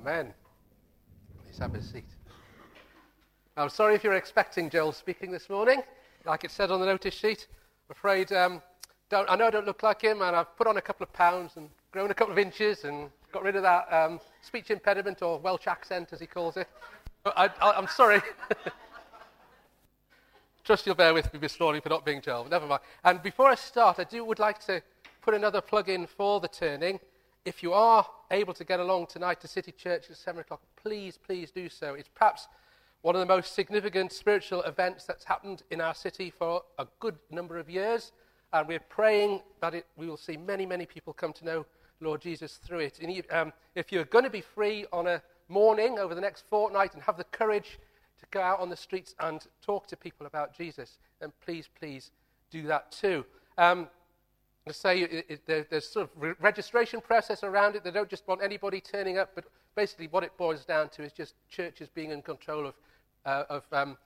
Amen. Please have a seat. I'm sorry if you're expecting Joel speaking this morning. Like it said on the notice sheet, I'm afraid um, I know I don't look like him, and I've put on a couple of pounds and grown a couple of inches and got rid of that um, speech impediment or Welsh accent, as he calls it. I, am sorry. Trust you'll bear with me this morning for not being Joel. Never mind. And before I start, I do would like to put another plug in for the turning. If you are able to get along tonight to City Church at 7 o'clock, please, please do so. It's perhaps one of the most significant spiritual events that's happened in our city for a good number of years. And we're praying that it, we will see many, many people come to know Lord Jesus through it. And um, if you're going to be free on a morning over the next fortnight and have the courage to go out on the streets and talk to people about Jesus, then please, please do that too. Um, say it, it, there, there's sort of re- registration process around it. They don't just want anybody turning up, but basically what it boils down to is just churches being in control of, uh, of um,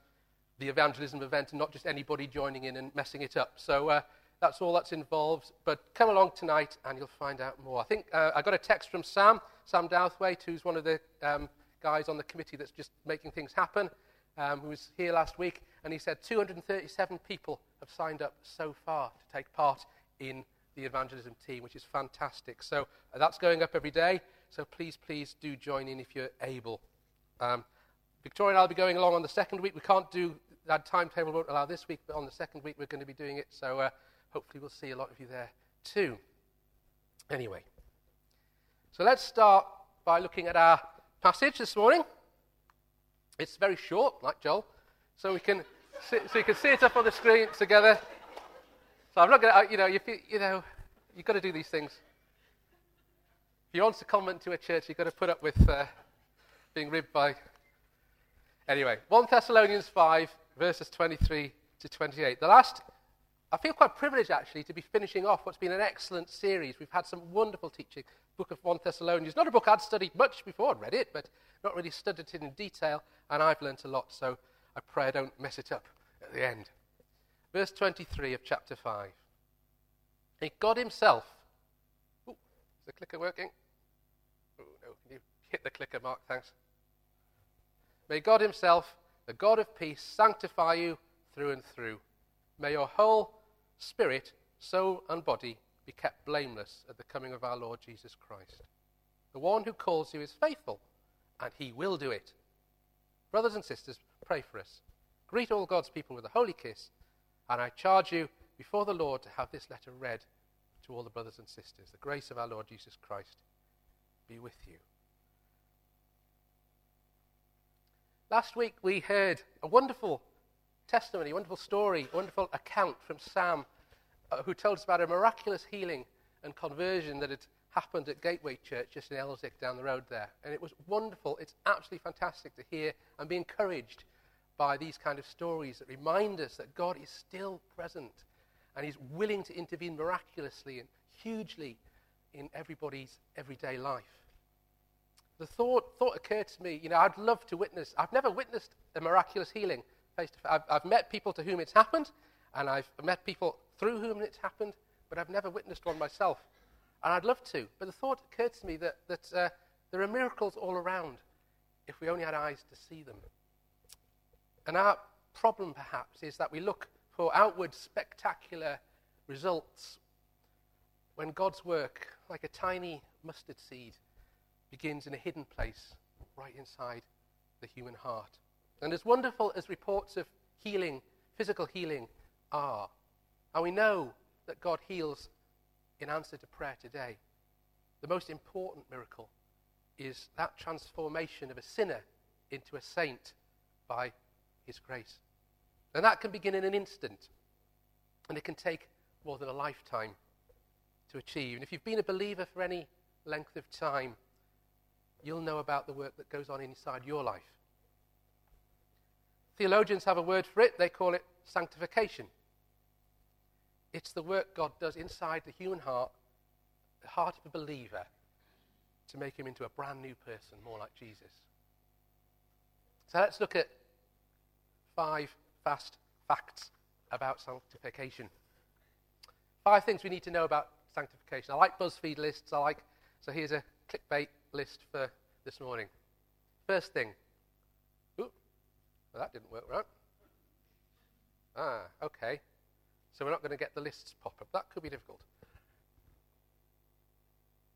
the evangelism event and not just anybody joining in and messing it up. So uh, that's all that's involved. But come along tonight and you'll find out more. I think uh, I got a text from Sam, Sam Douthwaite, who's one of the um, guys on the committee that's just making things happen, um, who was here last week, and he said 237 people have signed up so far to take part in the evangelism team, which is fantastic. So uh, that's going up every day. So please, please do join in if you're able. Um, Victoria and I will be going along on the second week. We can't do that timetable won't allow this week, but on the second week we're going to be doing it. So uh, hopefully we'll see a lot of you there too. Anyway, so let's start by looking at our passage this morning. It's very short, like Joel, so we can see, so you can see it up on the screen together. So I'm not going to, you know, you, you know, you've got to do these things. If you want to comment to a church, you've got to put up with uh, being ribbed by. Anyway, 1 Thessalonians 5, verses 23 to 28. The last, I feel quite privileged actually to be finishing off what's been an excellent series. We've had some wonderful teaching. Book of 1 Thessalonians, not a book I'd studied much before, I'd read it, but not really studied it in detail, and I've learnt a lot, so I pray I don't mess it up at the end. Verse 23 of chapter 5. And God Himself. Ooh, is the clicker working? Oh, no. Can you hit the clicker, Mark? Thanks. May God Himself, the God of peace, sanctify you through and through. May your whole spirit, soul, and body be kept blameless at the coming of our Lord Jesus Christ. The one who calls you is faithful, and He will do it. Brothers and sisters, pray for us. Greet all God's people with a holy kiss. And I charge you before the Lord to have this letter read to all the brothers and sisters. The grace of our Lord Jesus Christ be with you. Last week we heard a wonderful testimony, a wonderful story, a wonderful account from Sam, uh, who told us about a miraculous healing and conversion that had happened at Gateway Church just in Elswick down the road there. And it was wonderful. It's absolutely fantastic to hear and be encouraged by these kind of stories that remind us that God is still present and He's willing to intervene miraculously and hugely in everybody's everyday life. The thought, thought occurred to me, you know, I'd love to witness. I've never witnessed a miraculous healing face to face. I've, I've met people to whom it's happened, and I've met people through whom it's happened, but I've never witnessed one myself. And I'd love to. But the thought occurred to me that, that uh, there are miracles all around if we only had eyes to see them. And our problem, perhaps, is that we look for outward spectacular results when God's work, like a tiny mustard seed, begins in a hidden place right inside the human heart. And as wonderful as reports of healing, physical healing, are, and we know that God heals in answer to prayer today, the most important miracle is that transformation of a sinner into a saint by his grace. And that can begin in an instant. And it can take more than a lifetime to achieve. And if you've been a believer for any length of time, you'll know about the work that goes on inside your life. Theologians have a word for it. They call it sanctification. It's the work God does inside the human heart, the heart of a believer, to make him into a brand new person, more like Jesus. So let's look at five fast facts about sanctification. Five things we need to know about sanctification. I like BuzzFeed lists. I like so here's a clickbait list for this morning. First thing. Ooh, well, that didn't work right. Ah, okay. So we're not going to get the lists pop up. That could be difficult.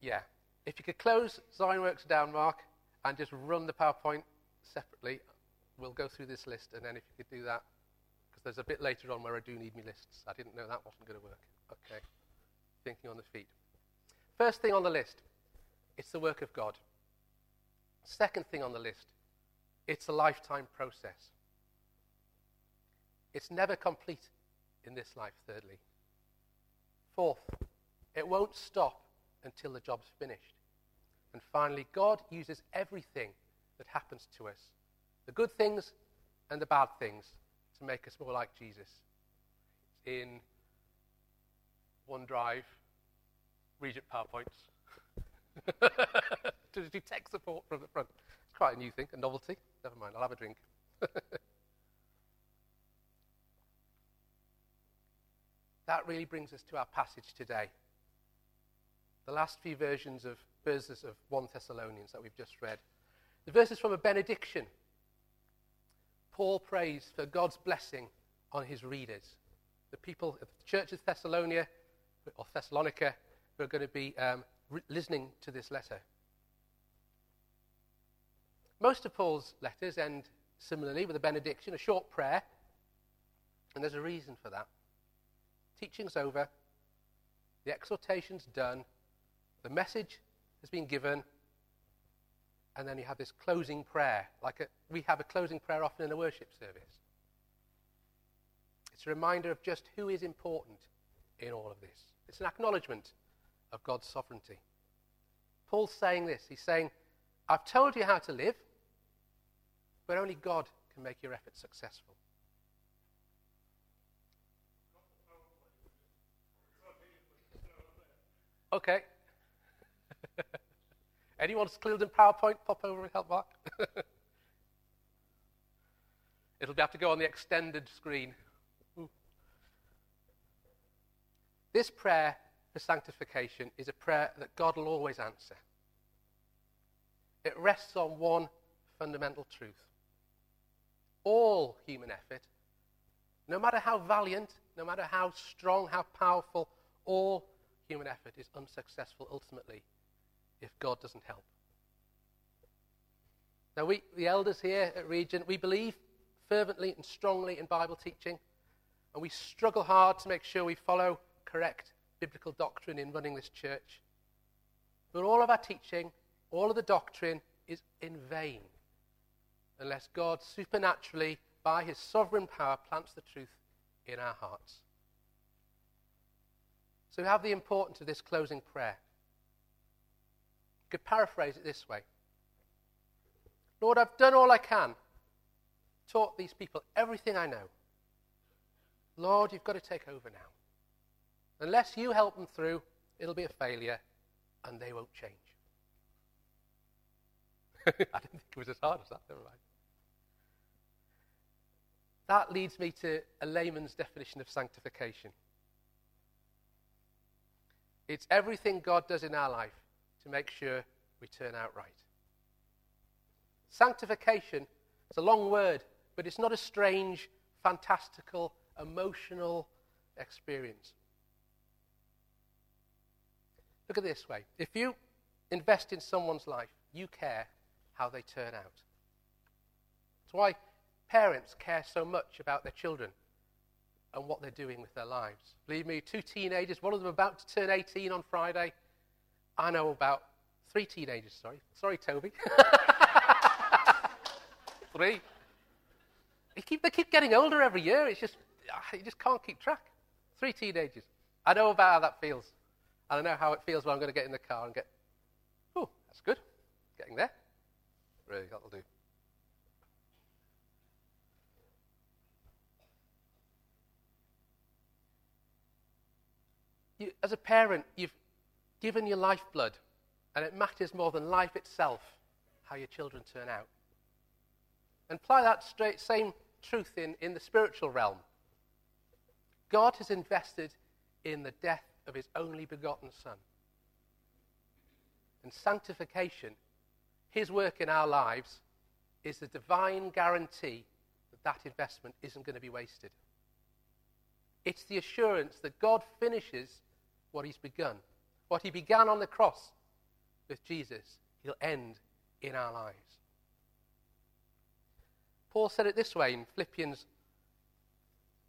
Yeah. If you could close Zineworks down, Mark, and just run the PowerPoint separately, we'll go through this list. And then if you could do that, because there's a bit later on where I do need me lists. I didn't know that wasn't going to work. Okay. Thinking on the feet. First thing on the list, it's the work of God. Second thing on the list, it's a lifetime process. It's never complete in this life, thirdly. Fourth, it won't stop until the job's finished. And finally, God uses everything that happens to us, the good things and the bad things, to make us more like Jesus. In OneDrive, Regent PowerPoints, to do tech support from the front. It's quite a new thing, a novelty. Never mind, I'll have a drink. that really brings us to our passage today. The last few versions of verses of 1 Thessalonians that we've just read. The verses from a benediction. Paul prays for God's blessing on his readers. The people of the church of Thessalonica, or Thessalonica, who are going to be um, re- listening to this letter. Most of Paul's letters end similarly with a benediction, a short prayer, and there's a reason for that. Teaching's over, the exhortation's done, the message has been given, and then you have this closing prayer. Like a, we have a closing prayer often in a worship service. It's a reminder of just who is important in all of this. It's an acknowledgement of God's sovereignty. Paul's saying this. He's saying, I've told you how to live, but only God can make your efforts successful. Okay. Anyone skilled in PowerPoint, pop over and help Mark. It'll have to go on the extended screen. This prayer for sanctification is a prayer that God will always answer. It rests on one fundamental truth. All human effort, no matter how valiant, no matter how strong, how powerful, all human effort is unsuccessful ultimately if God doesn't help. Now, we, the elders here at Regent, we believe fervently and strongly in Bible teaching, and we struggle hard to make sure we follow correct biblical doctrine in running this church. But all of our teaching, all of the doctrine is in vain unless God supernaturally, by his sovereign power, plants the truth in our hearts. So we have the importance of this closing prayer. You could paraphrase it this way Lord, I've done all I can, taught these people everything I know. Lord, you've got to take over now. Unless you help them through, it'll be a failure and they won't change. I didn't think it was as hard as that, never mind. That leads me to a layman's definition of sanctification. It's everything God does in our life to make sure we turn out right. Sanctification is a long word, but it's not a strange, fantastical, emotional experience. Look at it this way. If you invest in someone's life, you care how they turn out. That's why parents care so much about their children and what they're doing with their lives. Believe me, two teenagers, one of them about to turn 18 on Friday. I know about three teenagers, sorry. Sorry, Toby. three. They keep, they keep getting older every year. It's just, ah, you just can't keep track. Three teenagers. I know about how that feels. And I know how it feels when I'm going to get in the car and get, oh, that's good. Getting there. Really, that'll do. You, as a parent, you've given your lifeblood, and it matters more than life itself how your children turn out. And apply that straight, same truth in, in the spiritual realm. God has invested in the death of his only begotten Son. And sanctification his work in our lives is the divine guarantee that that investment isn't going to be wasted. It's the assurance that God finishes what he's begun. What he began on the cross with Jesus, he'll end in our lives. Paul said it this way in Philippians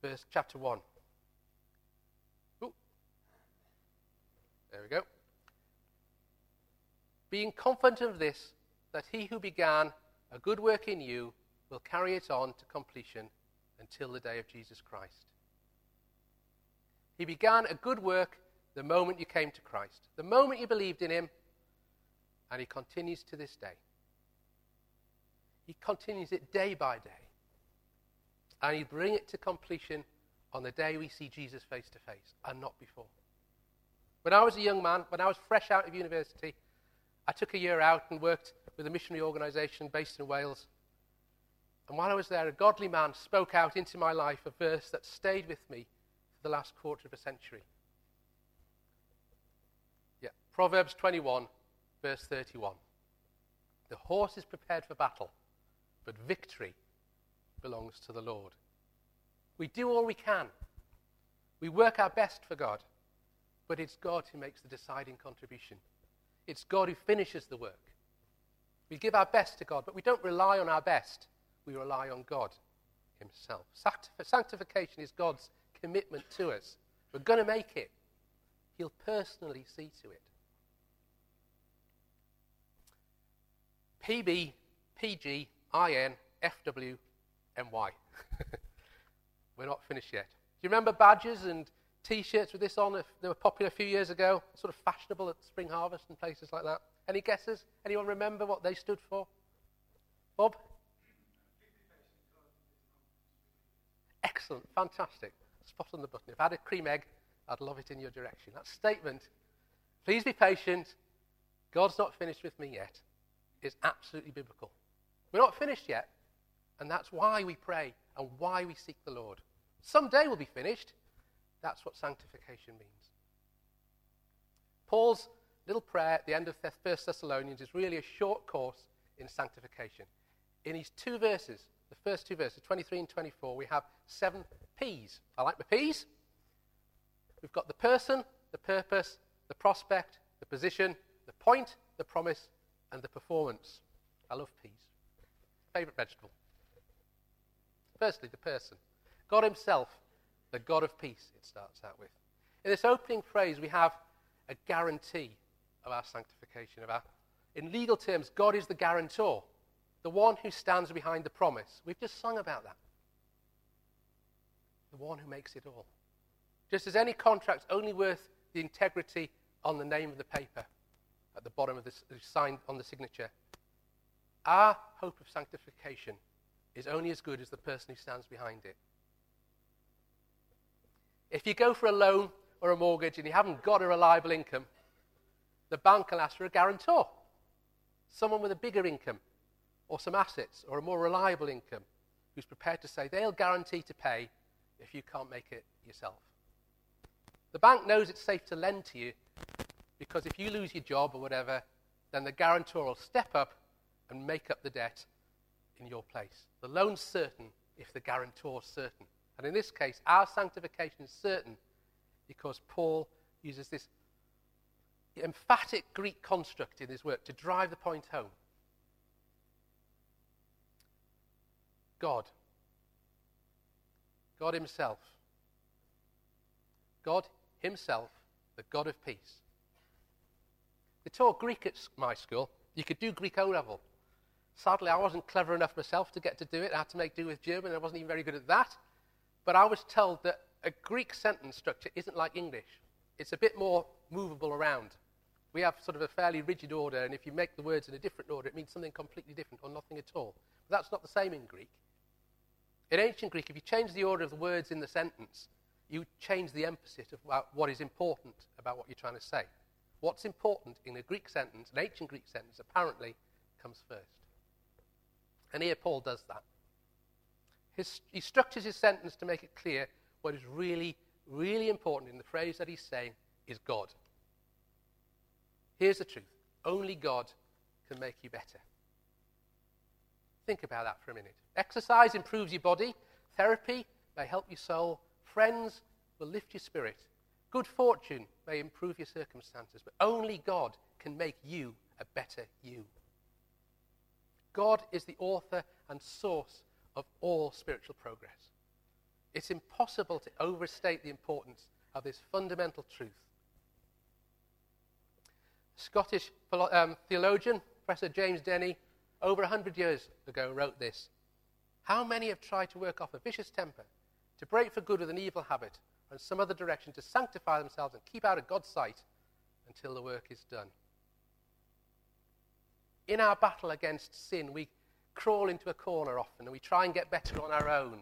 verse chapter 1. Ooh. There we go. Being confident of this, that he who began a good work in you will carry it on to completion until the day of Jesus Christ. He began a good work the moment you came to Christ, the moment you believed in him, and he continues to this day. He continues it day by day. And he bring it to completion on the day we see Jesus face to face, and not before. When I was a young man, when I was fresh out of university, I took a year out and worked with a missionary organisation based in Wales. And while I was there, a godly man spoke out into my life a verse that stayed with me for the last quarter of a century. Proverbs 21, verse 31. The horse is prepared for battle, but victory belongs to the Lord. We do all we can. We work our best for God, but it's God who makes the deciding contribution. It's God who finishes the work. We give our best to God, but we don't rely on our best. We rely on God Himself. Sanctification is God's commitment to us. We're going to make it. He'll personally see to it. PB, PG, IN, FW, MY. We're not finished yet. Do you remember badges and t shirts with this on? They were popular a few years ago, sort of fashionable at Spring Harvest and places like that. Any guesses? Anyone remember what they stood for? Bob? Excellent, fantastic. Spot on the button. If I had a cream egg, I'd love it in your direction. That statement, please be patient, God's not finished with me yet, is absolutely biblical. We're not finished yet, and that's why we pray and why we seek the Lord. Someday we'll be finished. That's what sanctification means. Paul's little prayer at the end of 1 Thessalonians is really a short course in sanctification. In these two verses, the first two verses, 23 and 24, we have seven P's. I like the P's. We've got the person, the purpose, the prospect, the position, the point, the promise, and the performance. I love peas. Favorite vegetable. Firstly, the person. God Himself, the God of peace, it starts out with. In this opening phrase, we have a guarantee of our sanctification. Of our, in legal terms, God is the guarantor, the one who stands behind the promise. We've just sung about that. The one who makes it all. Just as any contract's only worth the integrity on the name of the paper at the bottom of the signed on the signature, our hope of sanctification is only as good as the person who stands behind it. If you go for a loan or a mortgage and you haven't got a reliable income, the bank will ask for a guarantor, someone with a bigger income or some assets or a more reliable income who's prepared to say they'll guarantee to pay if you can't make it yourself. The bank knows it's safe to lend to you because if you lose your job or whatever, then the guarantor will step up and make up the debt in your place. The loan's certain if the guarantor's certain. And in this case, our sanctification is certain because Paul uses this emphatic Greek construct in his work to drive the point home. God. God Himself. God Himself, the God of peace. They taught Greek at my school. You could do Greek O level. Sadly, I wasn't clever enough myself to get to do it. I had to make do with German, I wasn't even very good at that. But I was told that a Greek sentence structure isn't like English. It's a bit more movable around. We have sort of a fairly rigid order, and if you make the words in a different order, it means something completely different or nothing at all. But that's not the same in Greek. In ancient Greek, if you change the order of the words in the sentence, you change the emphasis of what is important about what you're trying to say. What's important in a Greek sentence, an ancient Greek sentence, apparently comes first. And here Paul does that. His, he structures his sentence to make it clear what is really, really important in the phrase that he's saying is God. Here's the truth only God can make you better. Think about that for a minute. Exercise improves your body, therapy may help your soul, friends will lift your spirit, good fortune may improve your circumstances, but only God can make you a better you. God is the author and source of all spiritual progress. It's impossible to overstate the importance of this fundamental truth. Scottish um, theologian, Professor James Denney, over a 100 years ago, wrote this How many have tried to work off a vicious temper, to break for good with an evil habit, in some other direction, to sanctify themselves and keep out of God's sight until the work is done? In our battle against sin, we crawl into a corner often and we try and get better on our own.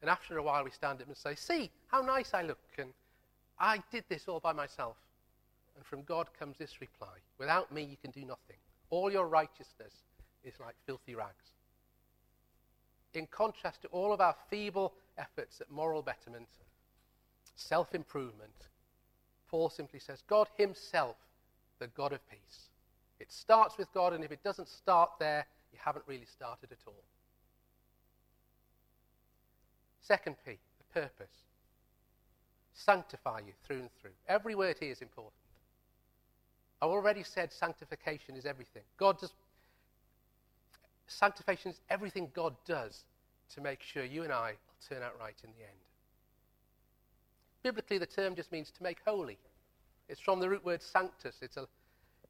And after a while, we stand up and say, See, how nice I look. And I did this all by myself. And from God comes this reply Without me, you can do nothing. All your righteousness is like filthy rags. In contrast to all of our feeble efforts at moral betterment, self improvement, Paul simply says, God Himself, the God of peace. It starts with God, and if it doesn't start there, you haven't really started at all. Second P, the purpose. Sanctify you through and through. Every word here is important. I already said sanctification is everything. God does. Sanctification is everything God does to make sure you and I will turn out right in the end. Biblically, the term just means to make holy. It's from the root word sanctus. A,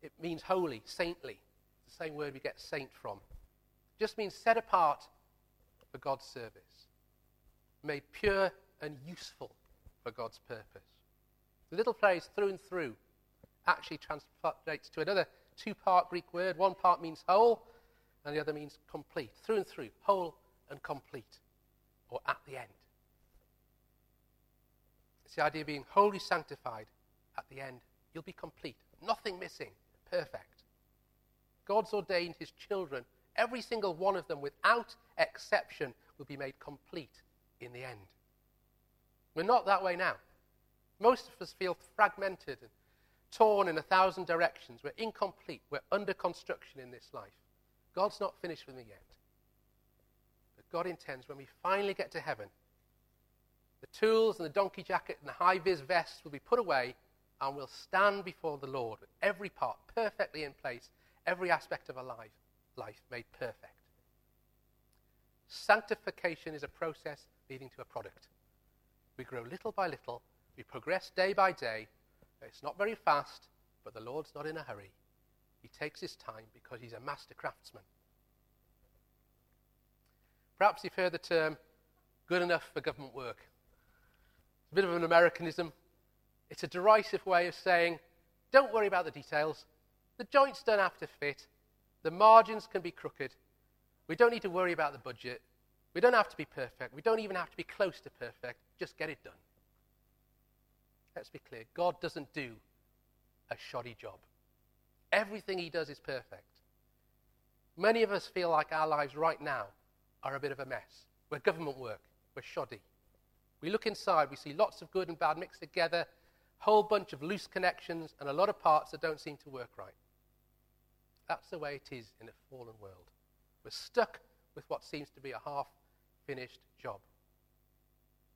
it means holy, saintly. It's the same word we get saint from. It just means set apart for God's service, made pure and useful for God's purpose. The little phrase through and through actually translates to another two part Greek word. One part means whole, and the other means complete. Through and through, whole and complete, or at the end. It's the idea of being wholly sanctified at the end. You'll be complete, nothing missing, perfect. God's ordained his children, every single one of them without exception, will be made complete in the end. We're not that way now. Most of us feel fragmented and torn in a thousand directions. We're incomplete. We're under construction in this life. God's not finished with me yet. But God intends when we finally get to heaven, the tools and the donkey jacket and the high vis vest will be put away and we'll stand before the Lord with every part perfectly in place, every aspect of our life, life made perfect. Sanctification is a process leading to a product. We grow little by little, we progress day by day. It's not very fast, but the Lord's not in a hurry. He takes his time because he's a master craftsman. Perhaps you've heard the term good enough for government work. A bit of an Americanism. It's a derisive way of saying, don't worry about the details. The joints don't have to fit. The margins can be crooked. We don't need to worry about the budget. We don't have to be perfect. We don't even have to be close to perfect. Just get it done. Let's be clear God doesn't do a shoddy job, everything He does is perfect. Many of us feel like our lives right now are a bit of a mess. We're government work, we're shoddy. We look inside, we see lots of good and bad mixed together, a whole bunch of loose connections, and a lot of parts that don't seem to work right. That's the way it is in a fallen world. We're stuck with what seems to be a half finished job.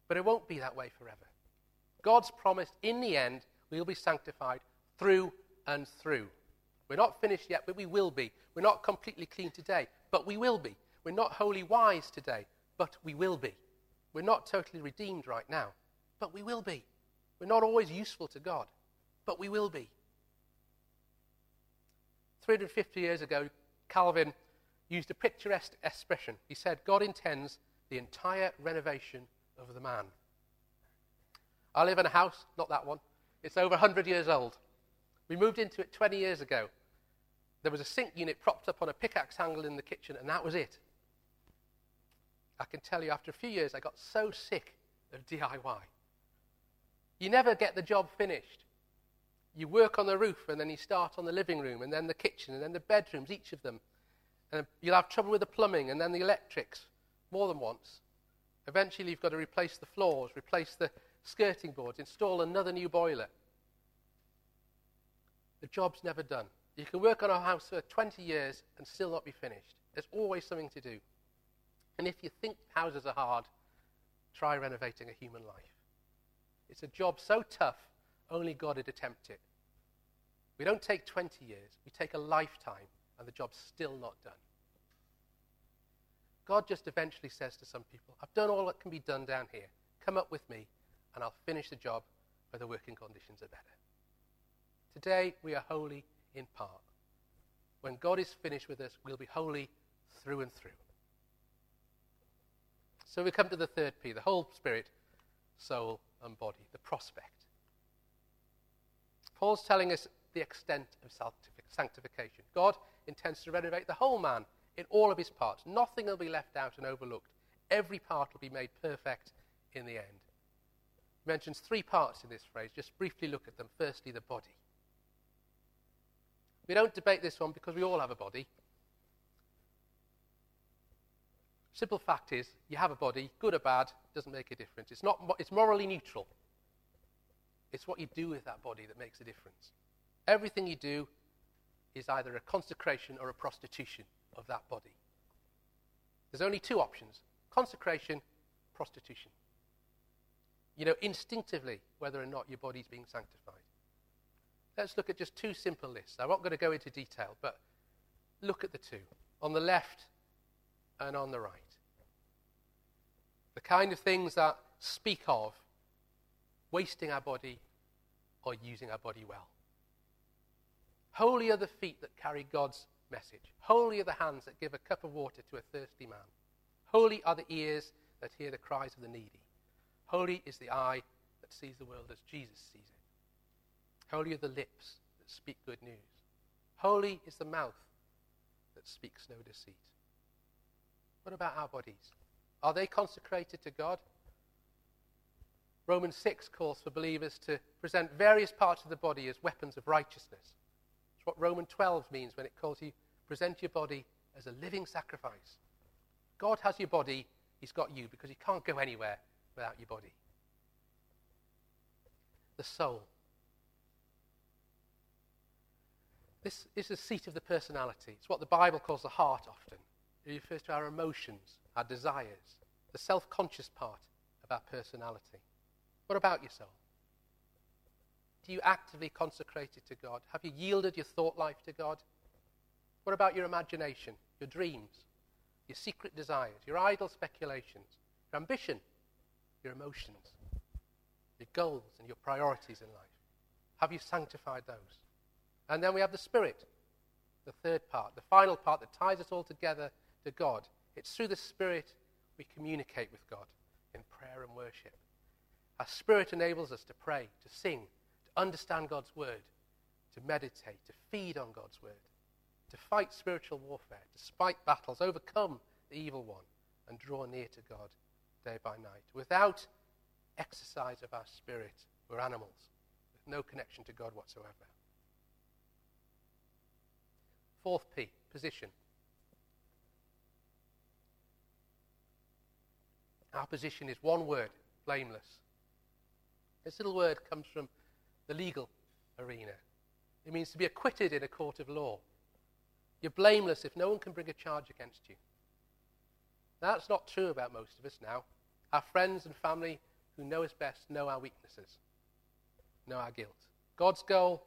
But it won't be that way forever. God's promised in the end we'll be sanctified through and through. We're not finished yet, but we will be. We're not completely clean today, but we will be. We're not wholly wise today, but we will be. We're not totally redeemed right now, but we will be. We're not always useful to God, but we will be. 350 years ago, Calvin used a picturesque expression. He said, God intends the entire renovation of the man. I live in a house, not that one. It's over 100 years old. We moved into it 20 years ago. There was a sink unit propped up on a pickaxe handle in the kitchen, and that was it. I can tell you, after a few years, I got so sick of DIY. You never get the job finished. You work on the roof, and then you start on the living room, and then the kitchen, and then the bedrooms, each of them. And you'll have trouble with the plumbing, and then the electrics, more than once. Eventually, you've got to replace the floors, replace the skirting boards, install another new boiler. The job's never done. You can work on a house for 20 years and still not be finished. There's always something to do. And if you think houses are hard, try renovating a human life. It's a job so tough, only God would attempt it. We don't take 20 years, we take a lifetime, and the job's still not done. God just eventually says to some people, I've done all that can be done down here. Come up with me, and I'll finish the job where the working conditions are better. Today, we are holy in part. When God is finished with us, we'll be holy through and through. So we come to the third P the whole spirit, soul, and body, the prospect. Paul's telling us the extent of sanctification. God intends to renovate the whole man in all of his parts. Nothing will be left out and overlooked. Every part will be made perfect in the end. He mentions three parts in this phrase. Just briefly look at them. Firstly, the body. We don't debate this one because we all have a body. Simple fact is, you have a body, good or bad, doesn't make a difference. It's, not, it's morally neutral. It's what you do with that body that makes a difference. Everything you do is either a consecration or a prostitution of that body. There's only two options consecration, prostitution. You know instinctively whether or not your body's being sanctified. Let's look at just two simple lists. I'm not going to go into detail, but look at the two on the left and on the right. The kind of things that speak of wasting our body or using our body well. Holy are the feet that carry God's message. Holy are the hands that give a cup of water to a thirsty man. Holy are the ears that hear the cries of the needy. Holy is the eye that sees the world as Jesus sees it. Holy are the lips that speak good news. Holy is the mouth that speaks no deceit. What about our bodies? Are they consecrated to God? Romans 6 calls for believers to present various parts of the body as weapons of righteousness. It's what Romans 12 means when it calls you present your body as a living sacrifice. God has your body, He's got you because He can't go anywhere without your body. The soul. This is the seat of the personality. It's what the Bible calls the heart often. It refers to our emotions, our desires, the self conscious part of our personality. What about your soul? Do you actively consecrate it to God? Have you yielded your thought life to God? What about your imagination, your dreams, your secret desires, your idle speculations, your ambition, your emotions, your goals, and your priorities in life? Have you sanctified those? And then we have the Spirit, the third part, the final part that ties us all together to God. It's through the Spirit we communicate with God in prayer and worship. Our Spirit enables us to pray, to sing, to understand God's Word, to meditate, to feed on God's Word, to fight spiritual warfare, to fight battles, overcome the evil one, and draw near to God day by night. Without exercise of our spirit, we're animals with no connection to God whatsoever. Fourth P, position. Our position is one word blameless. This little word comes from the legal arena. It means to be acquitted in a court of law. You're blameless if no one can bring a charge against you. That's not true about most of us now. Our friends and family who know us best know our weaknesses, know our guilt. God's goal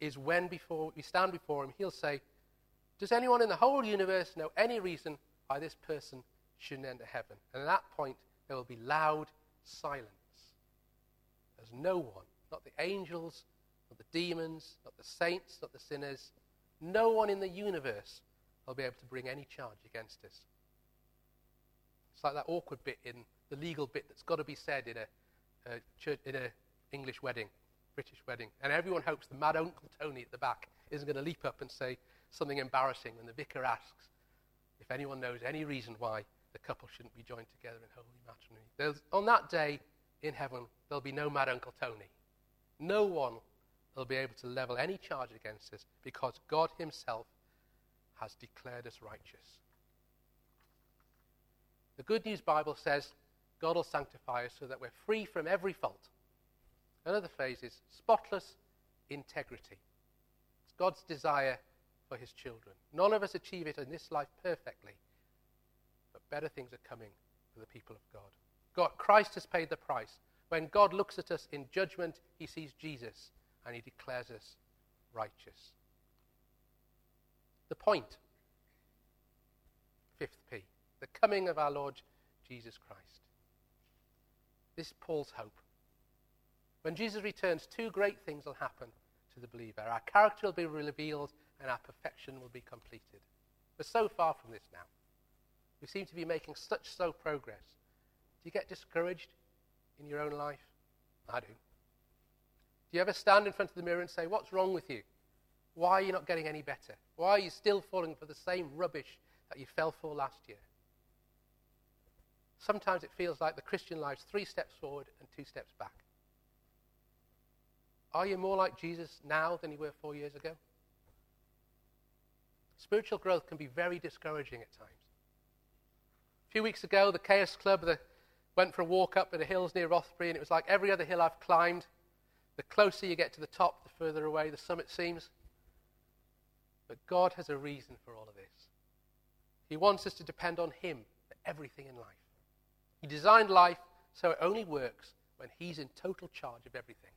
is when before we stand before him, he'll say, Does anyone in the whole universe know any reason why this person shouldn't enter heaven? And at that point, there will be loud silence. There's no one, not the angels, not the demons, not the saints, not the sinners, no one in the universe will be able to bring any charge against us. It's like that awkward bit in the legal bit that's got to be said in a, a church, in an English wedding, British wedding, and everyone hopes the mad Uncle Tony at the back isn't going to leap up and say something embarrassing when the vicar asks if anyone knows any reason why the couple shouldn't be joined together in holy matrimony. There's, on that day in heaven, there'll be no mad Uncle Tony. No one will be able to level any charge against us because God Himself has declared us righteous. The Good News Bible says God will sanctify us so that we're free from every fault. Another phrase is spotless integrity. It's God's desire for his children. None of us achieve it in this life perfectly, better things are coming for the people of God. God Christ has paid the price. When God looks at us in judgment, he sees Jesus and he declares us righteous. The point, fifth P, the coming of our Lord Jesus Christ. This Paul's hope. When Jesus returns, two great things will happen to the believer. Our character will be revealed and our perfection will be completed. We're so far from this now. We seem to be making such slow progress. Do you get discouraged in your own life? I do. Do you ever stand in front of the mirror and say, What's wrong with you? Why are you not getting any better? Why are you still falling for the same rubbish that you fell for last year? Sometimes it feels like the Christian life's three steps forward and two steps back. Are you more like Jesus now than you were four years ago? Spiritual growth can be very discouraging at times. A few weeks ago, the Chaos Club the, went for a walk up the hills near Rothbury, and it was like every other hill I've climbed. The closer you get to the top, the further away the summit seems. But God has a reason for all of this. He wants us to depend on Him for everything in life. He designed life so it only works when He's in total charge of everything.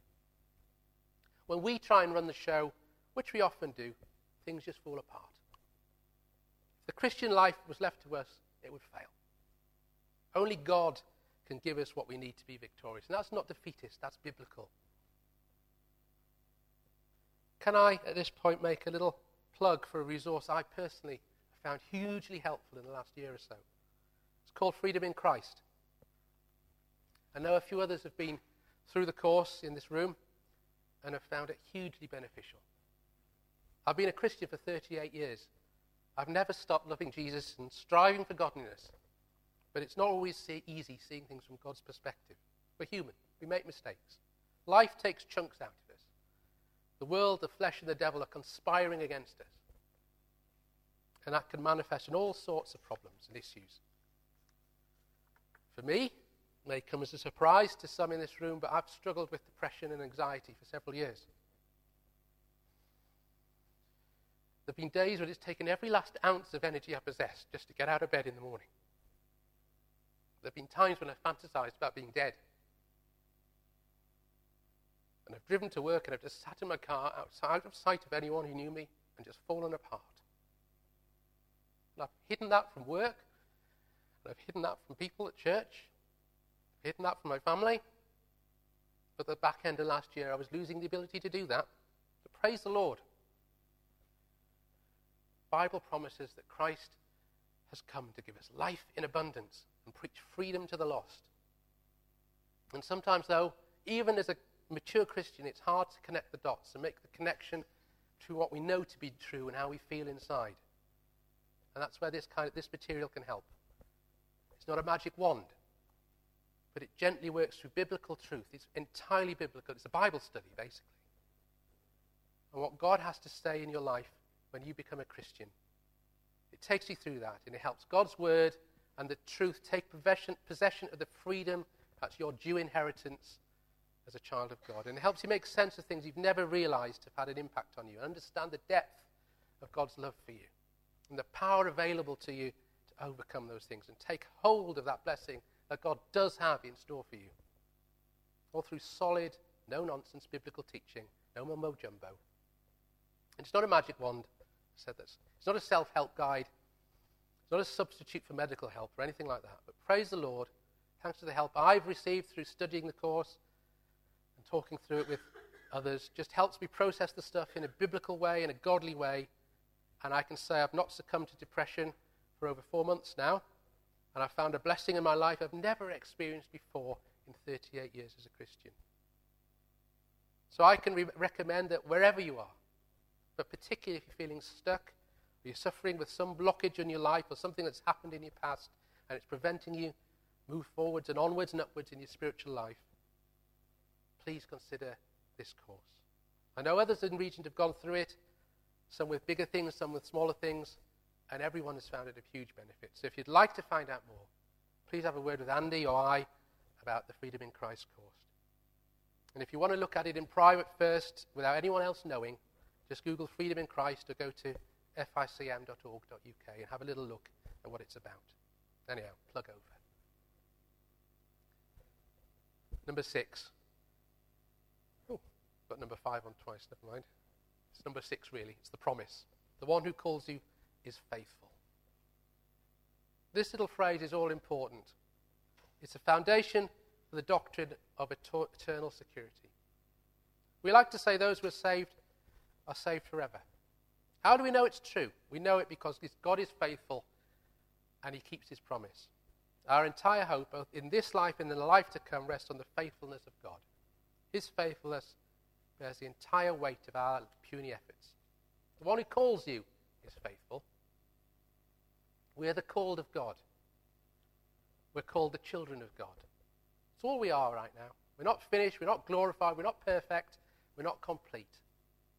When we try and run the show, which we often do, things just fall apart. If the Christian life was left to us, it would fail. Only God can give us what we need to be victorious. And that's not defeatist, that's biblical. Can I, at this point, make a little plug for a resource I personally found hugely helpful in the last year or so? It's called Freedom in Christ. I know a few others have been through the course in this room and have found it hugely beneficial. I've been a Christian for 38 years. I've never stopped loving Jesus and striving for godliness. But it's not always easy seeing things from God's perspective. We're human, we make mistakes. Life takes chunks out of us. The world, the flesh, and the devil are conspiring against us. And that can manifest in all sorts of problems and issues. For me, it may come as a surprise to some in this room, but I've struggled with depression and anxiety for several years. There have been days when it's taken every last ounce of energy I possess just to get out of bed in the morning. There have been times when I've fantasized about being dead. And I've driven to work and I've just sat in my car outside of sight of anyone who knew me and just fallen apart. And I've hidden that from work, and I've hidden that from people at church, hidden that from my family. But the back end of last year, I was losing the ability to do that. So praise the Lord. The Bible promises that Christ has come to give us life in abundance and preach freedom to the lost. And sometimes, though, even as a mature Christian, it's hard to connect the dots and make the connection to what we know to be true and how we feel inside. And that's where this kind of this material can help. It's not a magic wand but it gently works through biblical truth. It's entirely biblical. It's a Bible study, basically. And what God has to say in your life when you become a Christian. It takes you through that, and it helps God's word and the truth take possession, of the freedom that's your due inheritance as a child of God. And it helps you make sense of things you've never realized have had an impact on you, and understand the depth of God's love for you, and the power available to you to overcome those things, and take hold of that blessing that God does have in store for you. All through solid, no nonsense biblical teaching, no mumbo jumbo. It's not a magic wand. I said this. It's not a self help guide. Not a substitute for medical help or anything like that. But praise the Lord, thanks to the help I've received through studying the course and talking through it with others, just helps me process the stuff in a biblical way, in a godly way. And I can say I've not succumbed to depression for over four months now. And I've found a blessing in my life I've never experienced before in 38 years as a Christian. So I can re- recommend that wherever you are, but particularly if you're feeling stuck, you're suffering with some blockage in your life, or something that's happened in your past, and it's preventing you move forwards and onwards and upwards in your spiritual life, please consider this course. I know others in Regent have gone through it, some with bigger things, some with smaller things and everyone has found it of huge benefit. So if you'd like to find out more, please have a word with Andy or I about the Freedom in Christ course. And if you want to look at it in private first, without anyone else knowing, just Google Freedom in Christ or go to ficm.org.uk and have a little look at what it's about. Anyhow, plug over. Number six. Oh, got number five on twice, never mind. It's number six, really. It's the promise. The one who calls you is faithful. This little phrase is all important. It's a foundation for the doctrine of eternal security. We like to say those who are saved are saved forever. How do we know it's true? We know it because God is faithful and he keeps his promise. Our entire hope, both in this life and in the life to come, rests on the faithfulness of God. His faithfulness bears the entire weight of our puny efforts. The one who calls you is faithful. We are the called of God. We're called the children of God. It's all we are right now. We're not finished, we're not glorified, we're not perfect, we're not complete.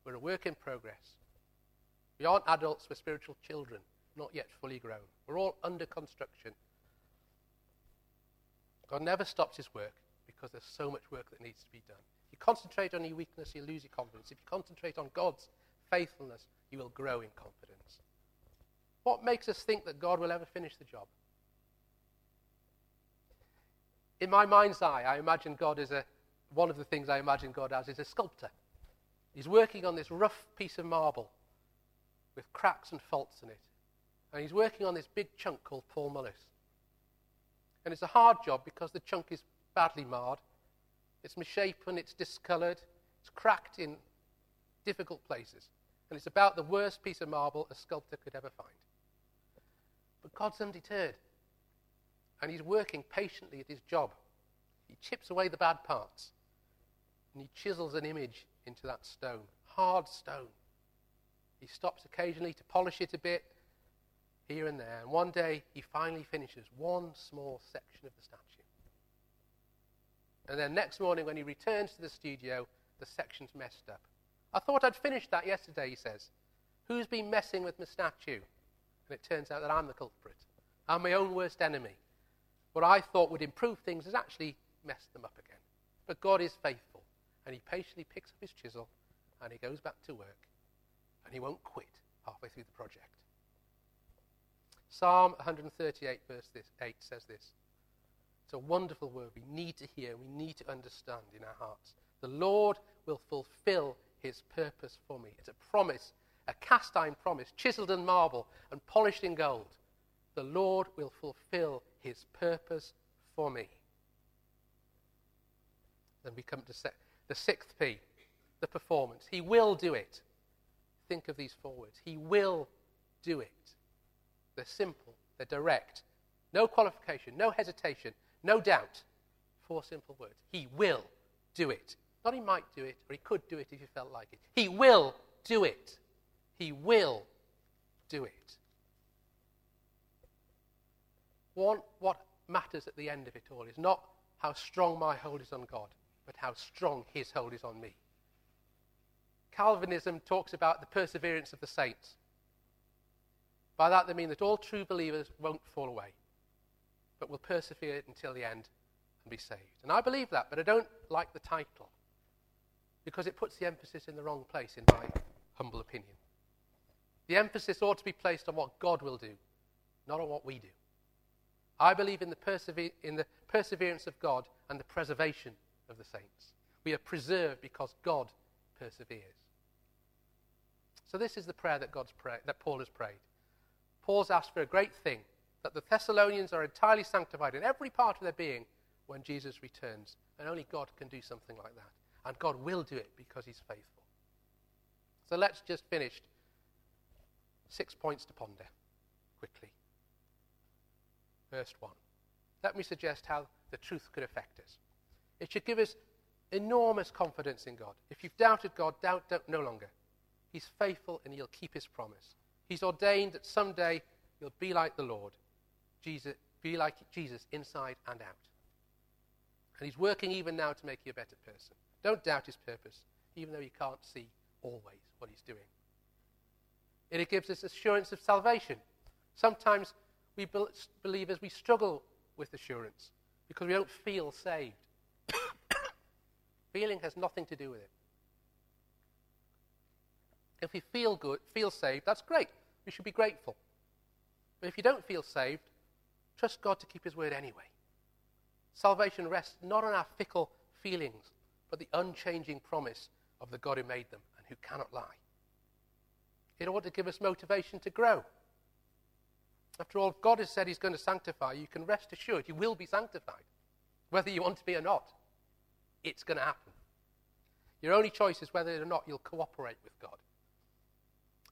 We're a work in progress. We aren't adults, we're spiritual children, not yet fully grown. We're all under construction. God never stops his work because there's so much work that needs to be done. If you concentrate on your weakness, you lose your confidence. If you concentrate on God's faithfulness, you will grow in confidence. What makes us think that God will ever finish the job? In my mind's eye, I imagine God as a, one of the things I imagine God as is a sculptor. He's working on this rough piece of marble with cracks and faults in it. And he's working on this big chunk called Paul Mullis. And it's a hard job because the chunk is badly marred. It's misshapen, it's discoloured, it's cracked in difficult places. And it's about the worst piece of marble a sculptor could ever find. But God's undeterred. And he's working patiently at his job. He chips away the bad parts. And he chisels an image into that stone, hard stone. He stops occasionally to polish it a bit here and there. And one day he finally finishes one small section of the statue. And then next morning, when he returns to the studio, the section's messed up. I thought I'd finished that yesterday, he says. Who's been messing with my statue? And it turns out that I'm the culprit. I'm my own worst enemy. What I thought would improve things has actually messed them up again. But God is faithful, and he patiently picks up his chisel and he goes back to work, and he won't quit halfway through the project. Psalm 138, verse 8 says this. It's a wonderful word we need to hear, we need to understand in our hearts. The Lord will fulfill his purpose for me. It's a promise, a cast iron promise, chiseled in marble and polished in gold. The Lord will fulfill his purpose for me. Then we come to the sixth P, the performance. He will do it. Think of these four words. He will do it. They're simple, they're direct. No qualification, no hesitation, no doubt. Four simple words. He will do it. Not he might do it, or he could do it if he felt like it. He will do it. He will do it. One, what matters at the end of it all is not how strong my hold is on God, but how strong his hold is on me. Calvinism talks about the perseverance of the saints. By that, they mean that all true believers won't fall away, but will persevere until the end and be saved. And I believe that, but I don't like the title because it puts the emphasis in the wrong place, in my humble opinion. The emphasis ought to be placed on what God will do, not on what we do. I believe in the, persever- in the perseverance of God and the preservation of the saints. We are preserved because God perseveres. So this is the prayer that, God's pray- that Paul has prayed. Paul's asked for a great thing that the Thessalonians are entirely sanctified in every part of their being when Jesus returns. And only God can do something like that. And God will do it because he's faithful. So let's just finish. Six points to ponder quickly. First one. Let me suggest how the truth could affect us. It should give us enormous confidence in God. If you've doubted God, doubt, doubt no longer. He's faithful and he'll keep his promise. He's ordained that someday you'll be like the Lord, Jesus, be like Jesus inside and out. And he's working even now to make you a better person. Don't doubt his purpose, even though you can't see always what he's doing. And it gives us assurance of salvation. Sometimes we believers we struggle with assurance because we don't feel saved. Feeling has nothing to do with it. If we feel good, feel saved, that's great. We should be grateful. But if you don't feel saved, trust God to keep His word anyway. Salvation rests not on our fickle feelings, but the unchanging promise of the God who made them and who cannot lie. It ought to give us motivation to grow. After all, if God has said He's going to sanctify you, you can rest assured you will be sanctified, whether you want to be or not. It's going to happen. Your only choice is whether or not you'll cooperate with God.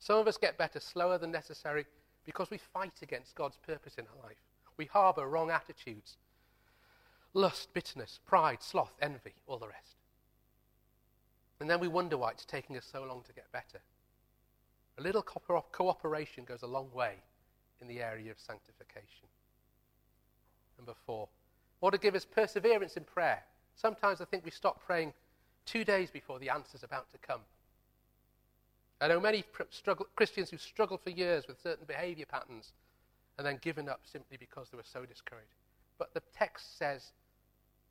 Some of us get better slower than necessary because we fight against God's purpose in our life. We harbor wrong attitudes lust, bitterness, pride, sloth, envy, all the rest. And then we wonder why it's taking us so long to get better. A little co- cooperation goes a long way in the area of sanctification. Number four, or to give us perseverance in prayer. Sometimes I think we stop praying two days before the answer's about to come. I know many struggle, Christians who struggled for years with certain behavior patterns and then given up simply because they were so discouraged. But the text says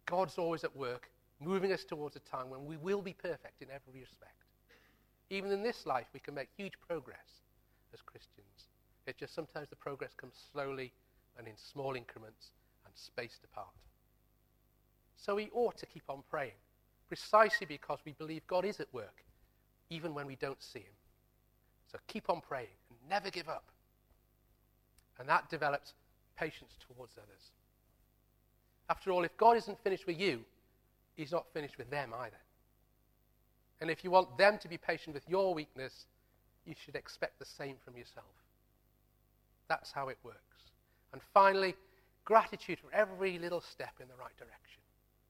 God's always at work, moving us towards a time when we will be perfect in every respect. Even in this life, we can make huge progress as Christians. It's just sometimes the progress comes slowly and in small increments and spaced apart. So we ought to keep on praying, precisely because we believe God is at work, even when we don't see Him. So keep on praying and never give up. And that develops patience towards others. After all, if God isn't finished with you, He's not finished with them either. And if you want them to be patient with your weakness, you should expect the same from yourself. That's how it works. And finally, gratitude for every little step in the right direction.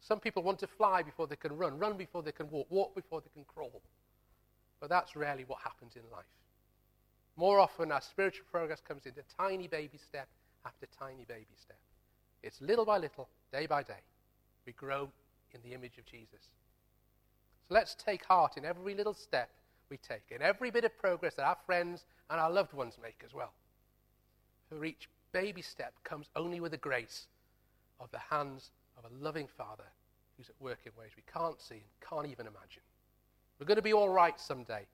Some people want to fly before they can run, run before they can walk, walk before they can crawl. But that's rarely what happens in life. More often, our spiritual progress comes into tiny baby step after tiny baby step. It's little by little, day by day. We grow in the image of Jesus. So let's take heart in every little step we take, in every bit of progress that our friends and our loved ones make as well. For each baby step comes only with the grace of the hands of a loving Father who's at work in ways we can't see and can't even imagine. We're going to be all right someday.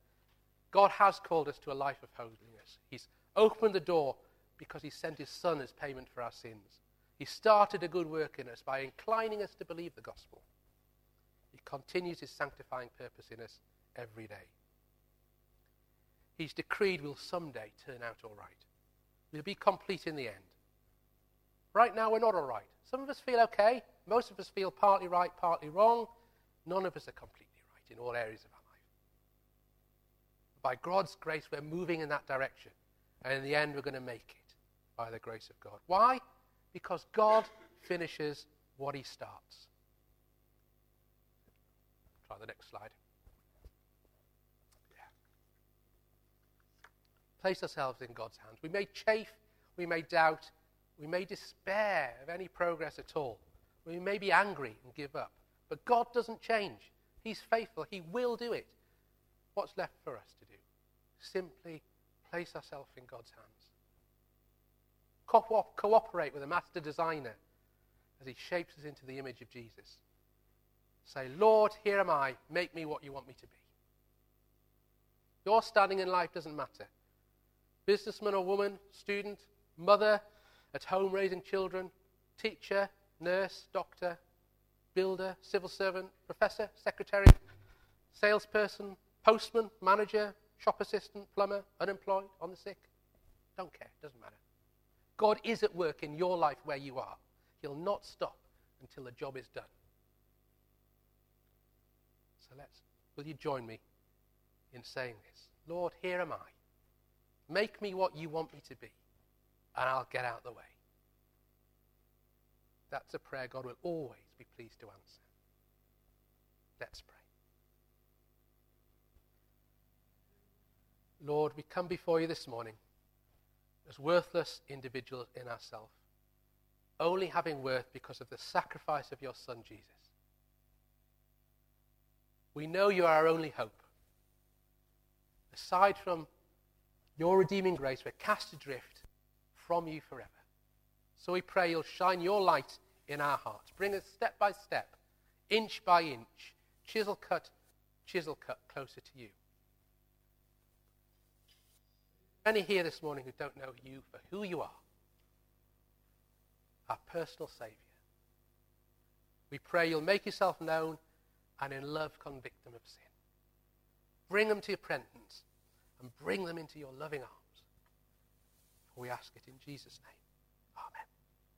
God has called us to a life of holiness. He's opened the door because He sent His Son as payment for our sins. He started a good work in us by inclining us to believe the gospel. He continues His sanctifying purpose in us every day. He's decreed we'll someday turn out all right. We'll be complete in the end. Right now, we're not all right. Some of us feel okay. Most of us feel partly right, partly wrong. None of us are completely right in all areas of our by God's grace, we're moving in that direction. And in the end, we're going to make it by the grace of God. Why? Because God finishes what he starts. Try the next slide. Yeah. Place ourselves in God's hands. We may chafe, we may doubt, we may despair of any progress at all. We may be angry and give up. But God doesn't change. He's faithful. He will do it. What's left for us to do? simply place ourselves in God's hands. Co- cooperate with a master designer as he shapes us into the image of Jesus. Say, Lord, here am I. Make me what you want me to be. Your standing in life doesn't matter. Businessman or woman, student, mother, at home raising children, teacher, nurse, doctor, builder, civil servant, professor, secretary, salesperson, postman, manager, shop assistant, plumber, unemployed, on the sick. Don't care, doesn't matter. God is at work in your life where you are. He'll not stop until the job is done. So let's, will you join me in saying this? Lord, here am I. Make me what you want me to be, and I'll get out of the way. That's a prayer God will always be pleased to answer. Let's pray. Lord, we come before you this morning as worthless individuals in ourselves, only having worth because of the sacrifice of your Son, Jesus. We know you are our only hope. Aside from your redeeming grace, we're cast adrift from you forever. So we pray you'll shine your light in our hearts. Bring us step by step, inch by inch, chisel cut, chisel cut closer to you. Many here this morning who don't know you for who you are, our personal Saviour. We pray you'll make yourself known and in love convict them of sin. Bring them to your presence and bring them into your loving arms. For we ask it in Jesus' name.